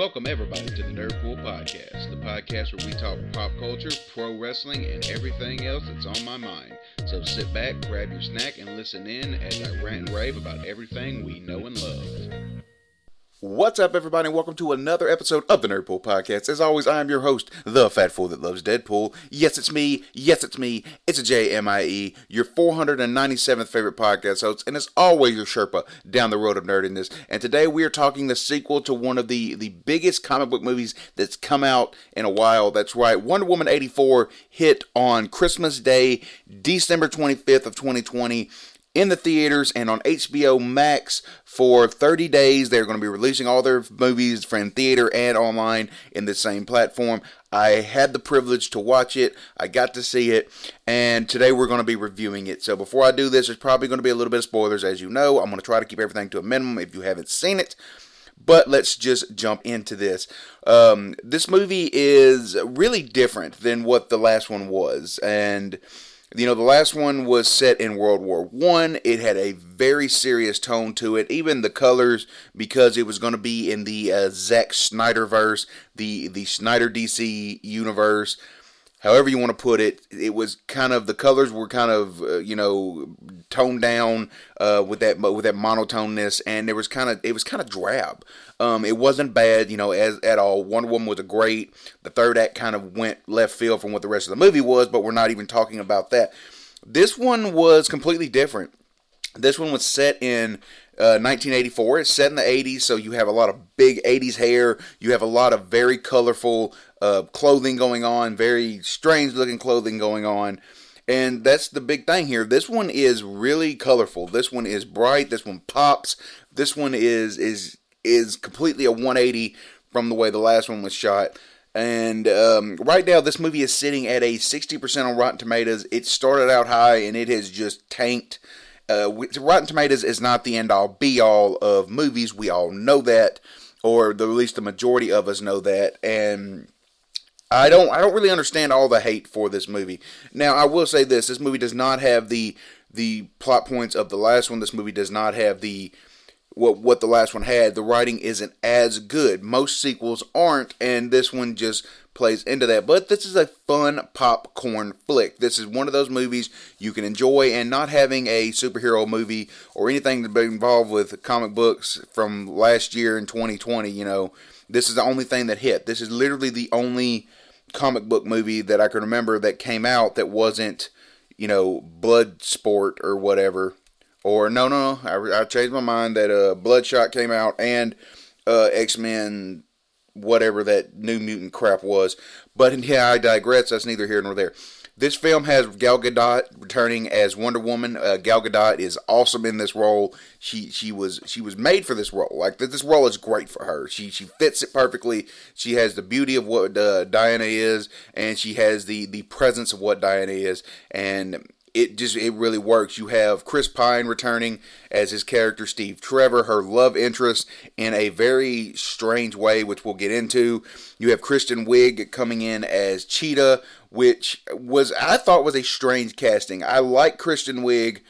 Welcome, everybody, to the Nerdpool Podcast, the podcast where we talk pop culture, pro wrestling, and everything else that's on my mind. So sit back, grab your snack, and listen in as I rant and rave about everything we know and love. What's up, everybody, welcome to another episode of the Nerdpool Podcast. As always, I am your host, the fat fool that loves Deadpool. Yes, it's me. Yes, it's me. It's a J-M-I-E, your 497th favorite podcast host, and as always, your Sherpa down the road of nerdiness. And today we are talking the sequel to one of the, the biggest comic book movies that's come out in a while. That's right, Wonder Woman 84 hit on Christmas Day, December 25th of 2020 in the theaters and on HBO Max for 30 days. They're going to be releasing all their movies from theater and online in the same platform. I had the privilege to watch it. I got to see it, and today we're going to be reviewing it. So before I do this, there's probably going to be a little bit of spoilers, as you know. I'm going to try to keep everything to a minimum if you haven't seen it. But let's just jump into this. Um, this movie is really different than what the last one was, and you know, the last one was set in World War One. It had a very serious tone to it. Even the colors, because it was going to be in the uh, Zack Snyderverse, the the Snyder DC universe however you want to put it, it was kind of the colors were kind of uh, you know toned down uh, with that with that monotoneness, and there was kind of it was kind of drab. Um, it wasn't bad, you know, as at all. Wonder Woman was a great. The third act kind of went left field from what the rest of the movie was, but we're not even talking about that. This one was completely different. This one was set in uh, 1984. It's set in the 80s, so you have a lot of big 80s hair. You have a lot of very colorful uh, clothing going on, very strange looking clothing going on. And that's the big thing here. This one is really colorful. This one is bright. This one pops. This one is is is completely a 180 from the way the last one was shot. And um, right now, this movie is sitting at a 60% on Rotten Tomatoes. It started out high and it has just tanked. Uh, Rotten Tomatoes is not the end all be all of movies. We all know that, or at least the majority of us know that. And I don't I don't really understand all the hate for this movie. Now I will say this: this movie does not have the the plot points of the last one. This movie does not have the what what the last one had. The writing isn't as good. Most sequels aren't, and this one just plays into that. But this is a fun popcorn flick. This is one of those movies you can enjoy, and not having a superhero movie or anything to be involved with comic books from last year in 2020. You know, this is the only thing that hit. This is literally the only comic book movie that I can remember that came out that wasn't, you know, Blood Sport or whatever. Or no, no, no. I, I changed my mind that uh, Bloodshot came out and uh, X Men, whatever that New Mutant crap was. But yeah, I digress. That's neither here nor there. This film has Gal Gadot returning as Wonder Woman. Uh, Gal Gadot is awesome in this role. She she was she was made for this role. Like this role is great for her. She she fits it perfectly. She has the beauty of what uh, Diana is, and she has the the presence of what Diana is, and it just it really works. You have Chris Pine returning as his character Steve Trevor, her love interest in a very strange way, which we'll get into. You have Kristen Wiig coming in as Cheetah, which was I thought was a strange casting. I like Kristen Wiig.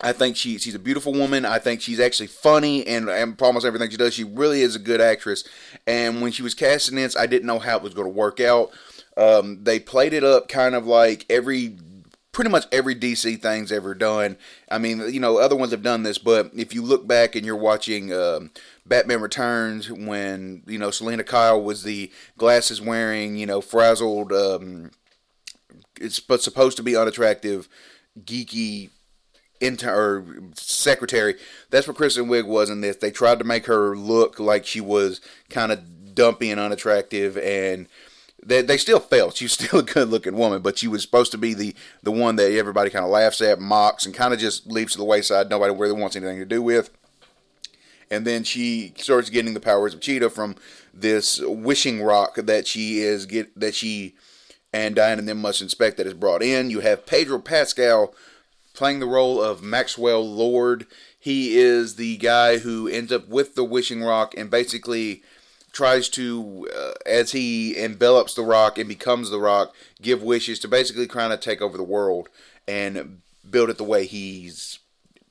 I think she she's a beautiful woman. I think she's actually funny and, and almost everything she does. She really is a good actress. And when she was casting this, I didn't know how it was going to work out. Um, they played it up kind of like every pretty much every DC thing's ever done. I mean, you know, other ones have done this, but if you look back and you're watching um, Batman Returns, when you know Selina Kyle was the glasses wearing, you know, frazzled, um, it's but supposed to be unattractive, geeky intern or secretary. That's what Kristen Wiig was in this. They tried to make her look like she was kind of dumpy and unattractive, and they, they still failed. She's still a good looking woman, but she was supposed to be the, the one that everybody kind of laughs at, mocks, and kind of just leaves to the wayside. Nobody really wants anything to do with. And then she starts getting the powers of Cheetah from this wishing rock that she is get that she and Diane and them must inspect that is brought in. You have Pedro Pascal playing the role of Maxwell Lord. He is the guy who ends up with the wishing rock and basically tries to, uh, as he envelops the rock and becomes the rock, give wishes to basically kind of take over the world and build it the way he's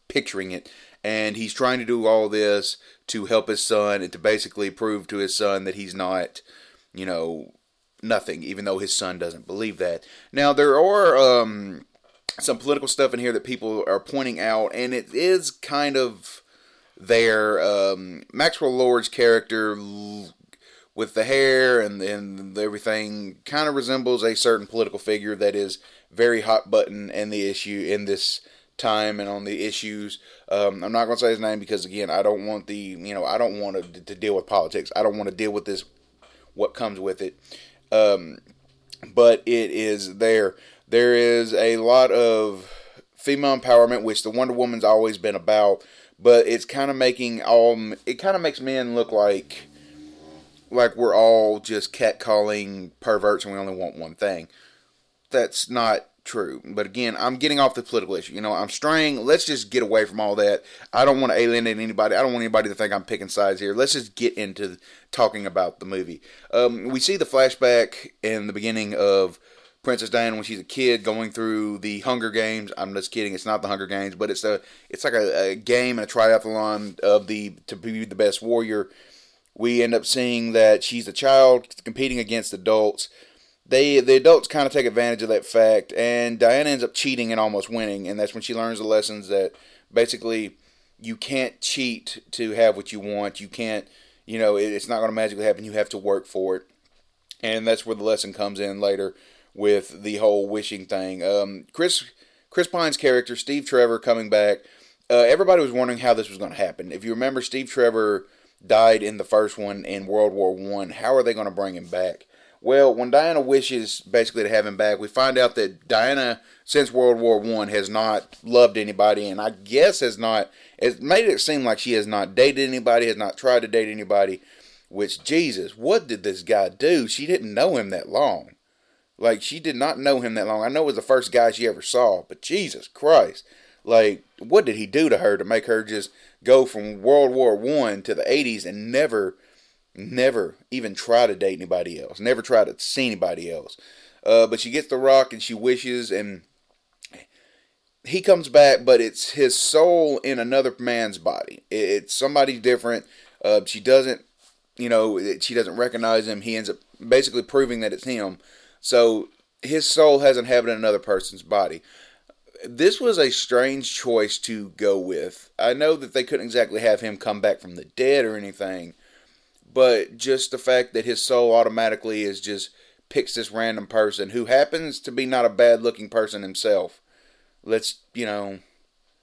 picturing it. And he's trying to do all this to help his son and to basically prove to his son that he's not, you know, nothing, even though his son doesn't believe that. Now, there are um, some political stuff in here that people are pointing out, and it is kind of there. Um, Maxwell Lord's character with the hair and, and everything kind of resembles a certain political figure that is very hot button in the issue in this time and on the issues. Um, I'm not going to say his name because again, I don't want the you know I don't want to, to deal with politics. I don't want to deal with this what comes with it. Um, but it is there. There is a lot of female empowerment, which the Wonder Woman's always been about. But it's kind of making all it kind of makes men look like like we're all just catcalling perverts and we only want one thing. That's not true. But again, I'm getting off the political issue. You know, I'm straying. Let's just get away from all that. I don't want to alienate anybody. I don't want anybody to think I'm picking sides here. Let's just get into talking about the movie. Um, we see the flashback in the beginning of Princess Diana when she's a kid going through the Hunger Games. I'm just kidding. It's not the Hunger Games, but it's a it's like a, a game and a triathlon of the to be the best warrior. We end up seeing that she's a child competing against adults they the adults kind of take advantage of that fact, and Diana ends up cheating and almost winning, and that's when she learns the lessons that basically you can't cheat to have what you want. You can't, you know, it's not going to magically happen. You have to work for it, and that's where the lesson comes in later with the whole wishing thing. Um, Chris Chris Pine's character, Steve Trevor, coming back. Uh, everybody was wondering how this was going to happen. If you remember, Steve Trevor died in the first one in World War One. How are they going to bring him back? Well, when Diana wishes basically to have him back, we find out that Diana, since World War One, has not loved anybody, and I guess has not. It made it seem like she has not dated anybody, has not tried to date anybody. Which Jesus, what did this guy do? She didn't know him that long. Like she did not know him that long. I know it was the first guy she ever saw, but Jesus Christ, like what did he do to her to make her just go from World War One to the 80s and never Never even try to date anybody else. Never try to see anybody else. Uh, but she gets the rock and she wishes, and he comes back, but it's his soul in another man's body. It's somebody different. Uh, she doesn't, you know, she doesn't recognize him. He ends up basically proving that it's him. So his soul has inhabited another person's body. This was a strange choice to go with. I know that they couldn't exactly have him come back from the dead or anything, but just the fact that his soul automatically is just picks this random person who happens to be not a bad looking person himself. Let's, you know,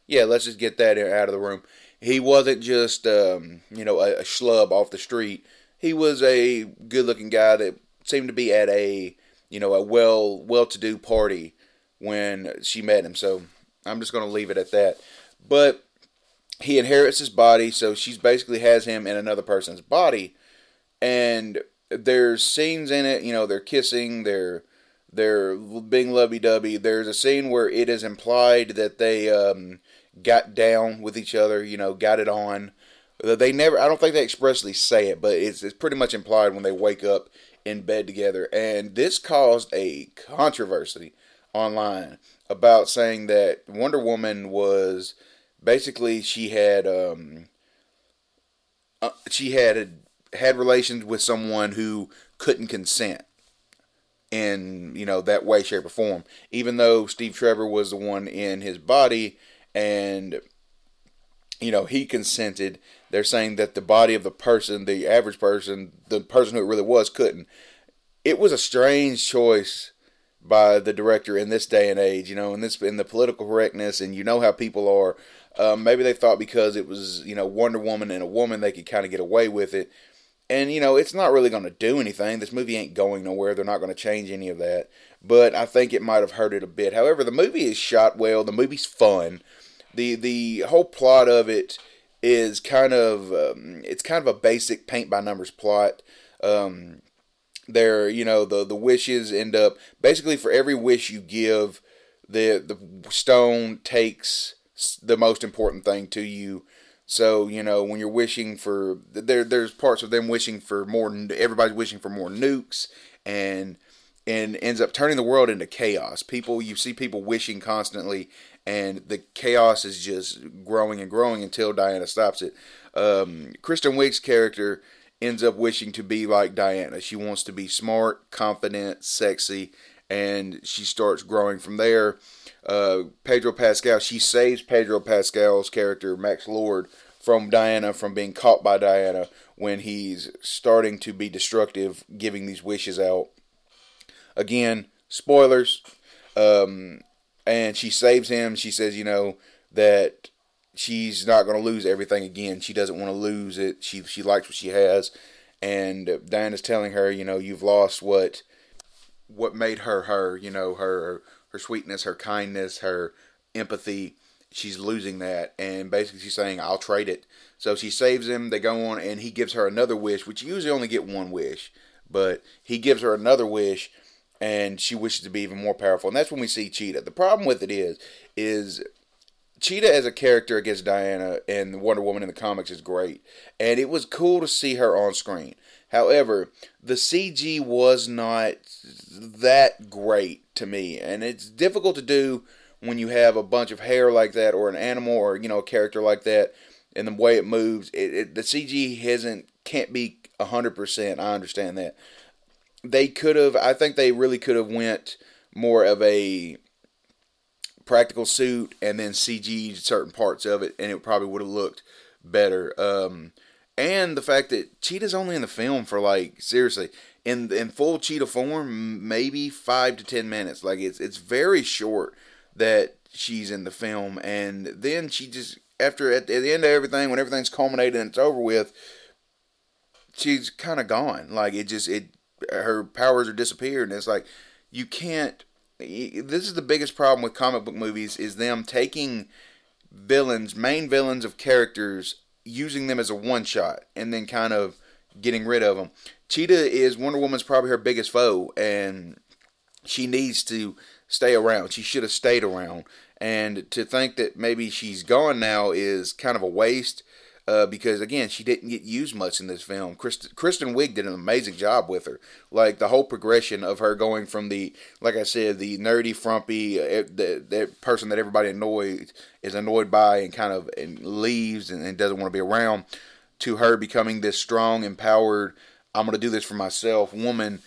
yeah, let's just get that out of the room. He wasn't just, um, you know, a, a schlub off the street. He was a good looking guy that seemed to be at a, you know, a well, well to do party when she met him. So I'm just going to leave it at that. But he inherits his body, so she's basically has him in another person's body and there's scenes in it. You know, they're kissing, they're they're being lovey dovey. There's a scene where it is implied that they um, got down with each other. You know, got it on. They never. I don't think they expressly say it, but it's it's pretty much implied when they wake up in bed together. And this caused a controversy online about saying that Wonder Woman was basically she had um, uh, she had had relations with someone who couldn't consent in you know that way shape or form. Even though steve trevor was the one in his body and you know he consented they're saying that the body of the person the average person the person who it really was couldn't. It was a strange choice by the director in this day and age you know in this in the political correctness and you know how people are um, maybe they thought because it was you know wonder woman and a woman they could kind of get away with it and, you know, it's not really going to do anything. This movie ain't going nowhere. They're not going to change any of that. But I think it might have hurt it a bit. However, the movie is shot well. The movie's fun. The the whole plot of it is kind of um, it's kind of a basic paint by numbers plot. Um, there, you know, the the wishes end up basically for every wish you give, the the stone takes the most important thing to you so you know when you're wishing for there, there's parts of them wishing for more. Everybody's wishing for more nukes, and and ends up turning the world into chaos. People, you see people wishing constantly, and the chaos is just growing and growing until Diana stops it. Um, Kristen Wiig's character ends up wishing to be like Diana. She wants to be smart, confident, sexy, and she starts growing from there. Uh, Pedro Pascal, she saves Pedro Pascal's character, Max Lord, from Diana, from being caught by Diana when he's starting to be destructive, giving these wishes out. Again, spoilers. Um, and she saves him. She says, you know, that she's not going to lose everything again. She doesn't want to lose it. She she likes what she has, and Diana's telling her, you know, you've lost what what made her her. You know, her her sweetness, her kindness, her empathy. She's losing that, and basically she's saying, "I'll trade it." So she saves him. They go on, and he gives her another wish, which you usually only get one wish, but he gives her another wish, and she wishes to be even more powerful. And that's when we see Cheetah. The problem with it is, is Cheetah as a character against Diana and Wonder Woman in the comics is great, and it was cool to see her on screen. However, the CG was not that great to me, and it's difficult to do when you have a bunch of hair like that, or an animal, or you know, a character like that, and the way it moves. It, it the CG hasn't can't be hundred percent. I understand that. They could have. I think they really could have went more of a practical suit and then CG certain parts of it, and it probably would have looked better. Um, and the fact that Cheetah's only in the film for like seriously in in full Cheetah form, maybe five to ten minutes. Like it's it's very short that she's in the film, and then she just after at, at the end of everything, when everything's culminated and it's over with, she's kind of gone. Like it just it her powers are disappeared, and it's like you can't this is the biggest problem with comic book movies is them taking villains, main villains of characters, using them as a one shot, and then kind of getting rid of them. Cheetah is Wonder Woman's probably her biggest foe, and she needs to stay around. She should have stayed around. And to think that maybe she's gone now is kind of a waste uh, because again, she didn't get used much in this film. Kristen, Kristen Wiig did an amazing job with her. Like the whole progression of her going from the, like I said, the nerdy, frumpy, uh, the, person that everybody annoys is annoyed by and kind of and leaves and, and doesn't want to be around, to her becoming this strong, empowered, I'm going to do this for myself woman.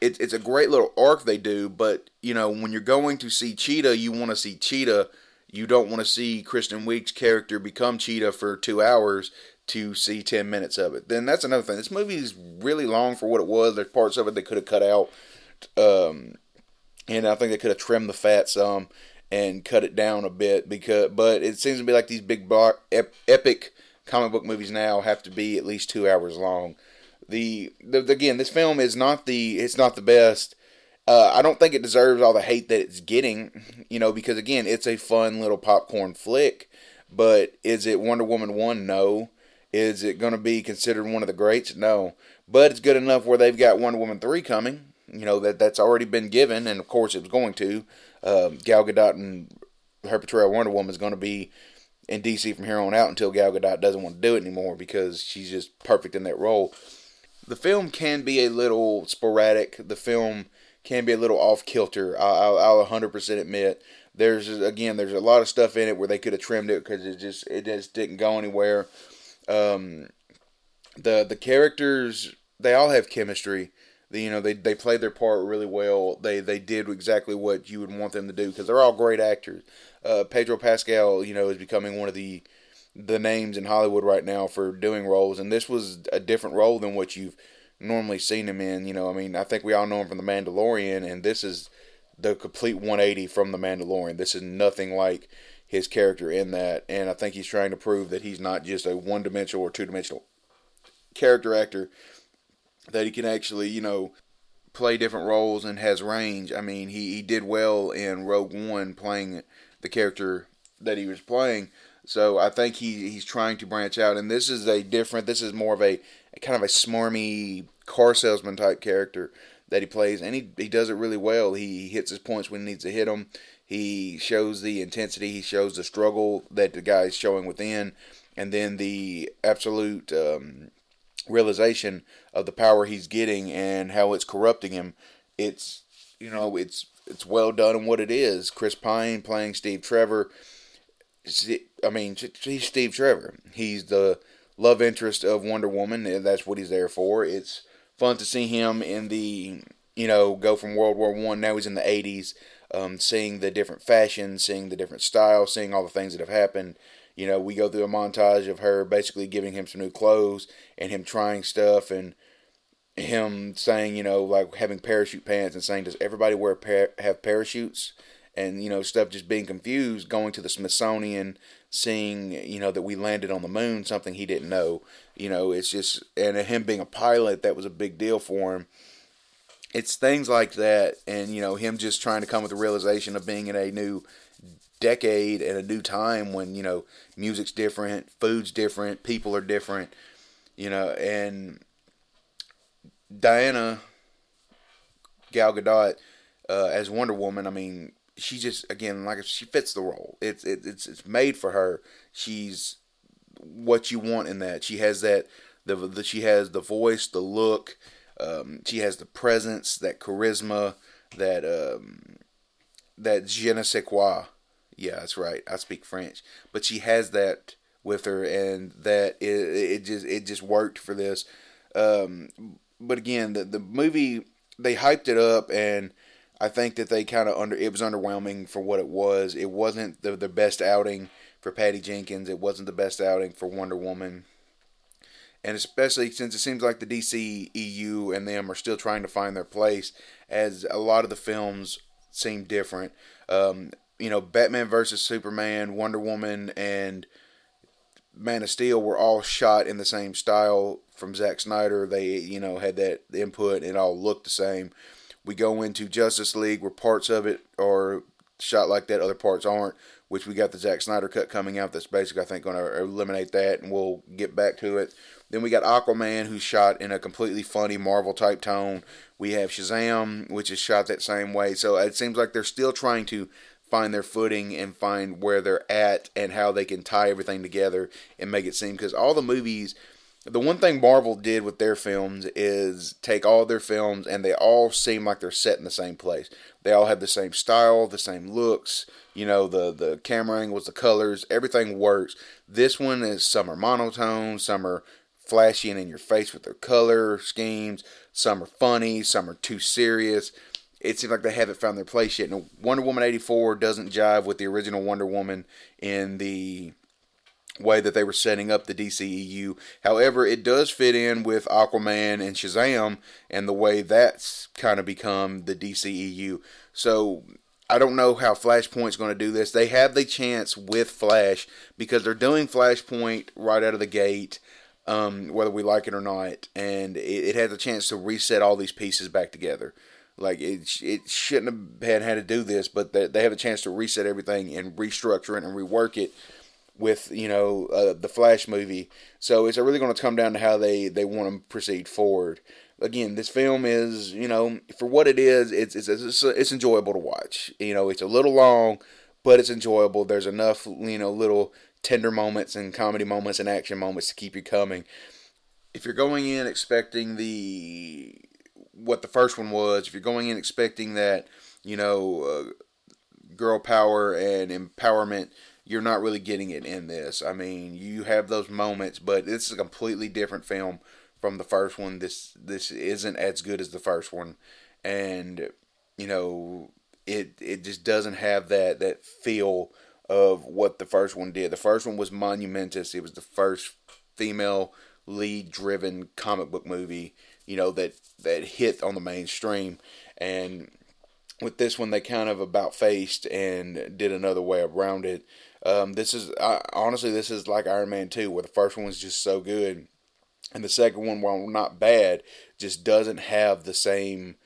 It, it's a great little arc they do, but you know when you're going to see Cheetah, you want to see Cheetah you don't want to see Kristen Wiig's character become Cheetah for two hours to see 10 minutes of it. Then that's another thing. This movie is really long for what it was. There's parts of it they could have cut out. Um, and I think they could have trimmed the fat some and cut it down a bit because but it seems to be like these big block, ep, epic comic book movies now have to be at least 2 hours long. The, the again, this film is not the it's not the best uh, I don't think it deserves all the hate that it's getting, you know, because again, it's a fun little popcorn flick. But is it Wonder Woman 1? No. Is it going to be considered one of the greats? No. But it's good enough where they've got Wonder Woman 3 coming, you know, that that's already been given, and of course it was going to. Uh, Gal Gadot and her portrayal of Wonder Woman is going to be in DC from here on out until Gal Gadot doesn't want to do it anymore because she's just perfect in that role. The film can be a little sporadic. The film can be a little off kilter. I'll, I'll 100% admit. There's again, there's a lot of stuff in it where they could have trimmed it because it just it just didn't go anywhere. Um, the the characters they all have chemistry. The, you know they they played their part really well. They they did exactly what you would want them to do because they're all great actors. Uh, Pedro Pascal, you know, is becoming one of the the names in Hollywood right now for doing roles, and this was a different role than what you've normally seen him in. You know, I mean, I think we all know him from The Mandalorian, and this is the complete 180 from The Mandalorian. This is nothing like his character in that, and I think he's trying to prove that he's not just a one dimensional or two dimensional character actor, that he can actually, you know, play different roles and has range. I mean, he, he did well in Rogue One playing the character that he was playing. So I think he he's trying to branch out, and this is a different. This is more of a kind of a smarmy car salesman type character that he plays, and he he does it really well. He hits his points when he needs to hit them. He shows the intensity. He shows the struggle that the guy is showing within, and then the absolute um, realization of the power he's getting and how it's corrupting him. It's you know it's it's well done in what it is. Chris Pine playing Steve Trevor. I mean, he's Steve Trevor. He's the love interest of Wonder Woman, and that's what he's there for. It's fun to see him in the you know go from World War One. Now he's in the '80s, um, seeing the different fashions, seeing the different styles, seeing all the things that have happened. You know, we go through a montage of her basically giving him some new clothes and him trying stuff and him saying, you know, like having parachute pants and saying, does everybody wear par- have parachutes? And you know, stuff just being confused. Going to the Smithsonian, seeing you know that we landed on the moon, something he didn't know. You know, it's just and him being a pilot, that was a big deal for him. It's things like that, and you know, him just trying to come with the realization of being in a new decade and a new time when you know music's different, food's different, people are different. You know, and Diana Gal Gadot uh, as Wonder Woman, I mean, she just again like she fits the role. It's it, it's it's made for her. She's what you want in that. She has that the, the she has the voice, the look. Um, she has the presence, that charisma, that um, that je ne sais quoi. Yeah, that's right. I speak French, but she has that with her, and that it, it just it just worked for this. Um, but again, the the movie they hyped it up, and I think that they kind of under it was underwhelming for what it was. It wasn't the the best outing for Patty Jenkins. It wasn't the best outing for Wonder Woman. And especially since it seems like the DC EU and them are still trying to find their place, as a lot of the films seem different. Um, you know, Batman versus Superman, Wonder Woman, and Man of Steel were all shot in the same style from Zack Snyder. They, you know, had that input it all looked the same. We go into Justice League where parts of it are shot like that, other parts aren't, which we got the Zack Snyder cut coming out that's basically, I think, going to eliminate that, and we'll get back to it. Then we got Aquaman, who's shot in a completely funny Marvel type tone. We have Shazam, which is shot that same way. So it seems like they're still trying to find their footing and find where they're at and how they can tie everything together and make it seem because all the movies the one thing Marvel did with their films is take all their films and they all seem like they're set in the same place. They all have the same style, the same looks, you know, the the camera angles, the colors, everything works. This one is some are monotone, some are flashy and in your face with their color schemes, some are funny, some are too serious it seems like they haven't found their place yet. And Wonder Woman 84 doesn't jive with the original Wonder Woman in the way that they were setting up the DCEU. However, it does fit in with Aquaman and Shazam and the way that's kind of become the DCEU. So I don't know how Flashpoint's going to do this. They have the chance with Flash because they're doing Flashpoint right out of the gate. Um, whether we like it or not, and it, it has a chance to reset all these pieces back together. Like it, it shouldn't have had, had to do this, but they, they have a chance to reset everything and restructure it and rework it with you know uh, the Flash movie. So it's really going to come down to how they they want to proceed forward. Again, this film is you know for what it is, it's it's it's, it's enjoyable to watch. You know, it's a little long, but it's enjoyable. There's enough you know little tender moments and comedy moments and action moments to keep you coming. If you're going in expecting the what the first one was, if you're going in expecting that, you know, uh, girl power and empowerment, you're not really getting it in this. I mean, you have those moments, but it's a completely different film from the first one. This this isn't as good as the first one, and you know, it it just doesn't have that that feel of what the first one did. The first one was monumentous. It was the first female lead driven comic book movie you know that that hit on the mainstream and with this one they kind of about faced and did another way around it um, this is uh, honestly this is like iron man 2 where the first one was just so good and the second one while not bad just doesn't have the same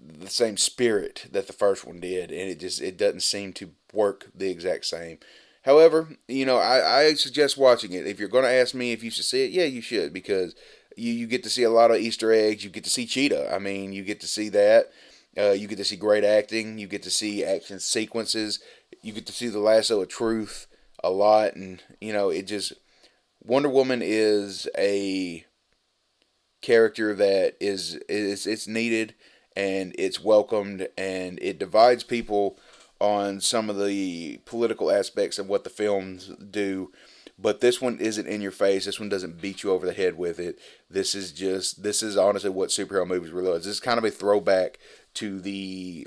the same spirit that the first one did and it just it doesn't seem to work the exact same however you know i, I suggest watching it if you're going to ask me if you should see it yeah you should because you, you get to see a lot of Easter eggs. You get to see Cheetah. I mean, you get to see that. Uh, you get to see great acting. You get to see action sequences. You get to see the lasso of truth a lot, and you know it just Wonder Woman is a character that is is it's needed, and it's welcomed and it divides people on some of the political aspects of what the films do but this one isn't in your face. This one doesn't beat you over the head with it. This is just this is honestly what superhero movies really is. This is kind of a throwback to the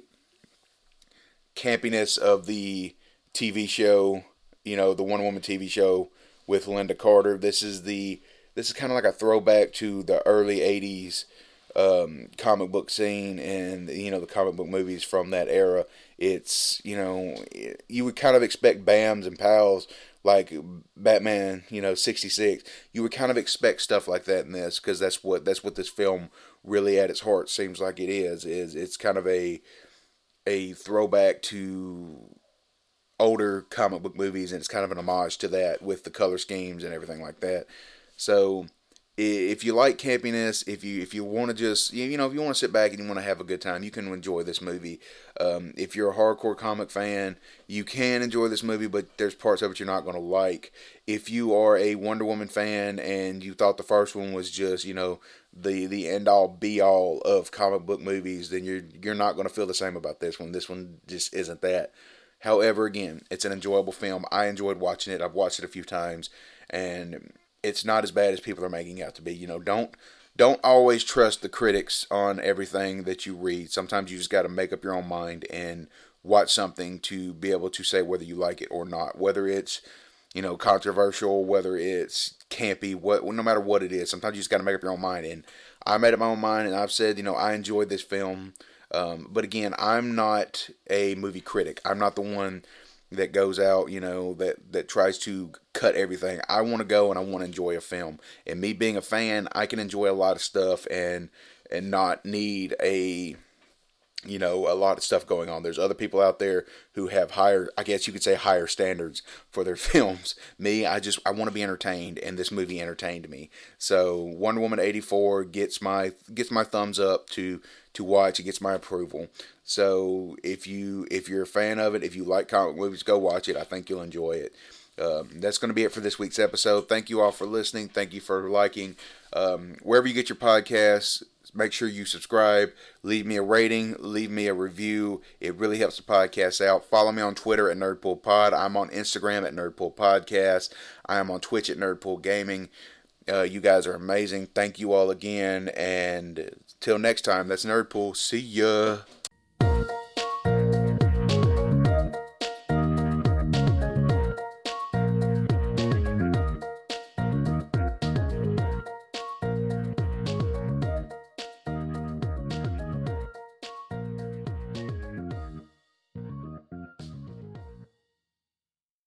campiness of the TV show, you know, the Wonder Woman TV show with Lynda Carter. This is the this is kind of like a throwback to the early '80s um, comic book scene and you know the comic book movies from that era. It's you know you would kind of expect Bams and Pals like Batman, you know, 66. You would kind of expect stuff like that in this because that's what that's what this film really at its heart seems like it is is it's kind of a a throwback to older comic book movies and it's kind of an homage to that with the color schemes and everything like that. So if you like campiness, if you if you want to just you know if you want to sit back and you want to have a good time, you can enjoy this movie. Um, if you're a hardcore comic fan, you can enjoy this movie, but there's parts of it you're not going to like. If you are a Wonder Woman fan and you thought the first one was just you know the the end all be all of comic book movies, then you're you're not going to feel the same about this one. This one just isn't that. However, again, it's an enjoyable film. I enjoyed watching it. I've watched it a few times, and it's not as bad as people are making out to be. You know, don't don't always trust the critics on everything that you read. Sometimes you just got to make up your own mind and watch something to be able to say whether you like it or not. Whether it's you know controversial, whether it's campy, what no matter what it is. Sometimes you just got to make up your own mind. And I made up my own mind, and I've said you know I enjoyed this film. Um, but again, I'm not a movie critic. I'm not the one that goes out, you know, that that tries to cut everything. I want to go and I want to enjoy a film. And me being a fan, I can enjoy a lot of stuff and and not need a you know a lot of stuff going on there's other people out there who have higher i guess you could say higher standards for their films me i just i want to be entertained and this movie entertained me so wonder woman 84 gets my gets my thumbs up to to watch it gets my approval so if you if you're a fan of it if you like comic movies go watch it i think you'll enjoy it um, that's going to be it for this week's episode. Thank you all for listening. Thank you for liking. Um, wherever you get your podcasts, make sure you subscribe, leave me a rating, leave me a review. It really helps the podcast out. Follow me on Twitter at NerdpoolPod. I'm on Instagram at Nerdpool Podcast. I am on Twitch at Nerdpool Gaming. Uh, you guys are amazing. Thank you all again. And till next time, that's Nerdpool. See ya.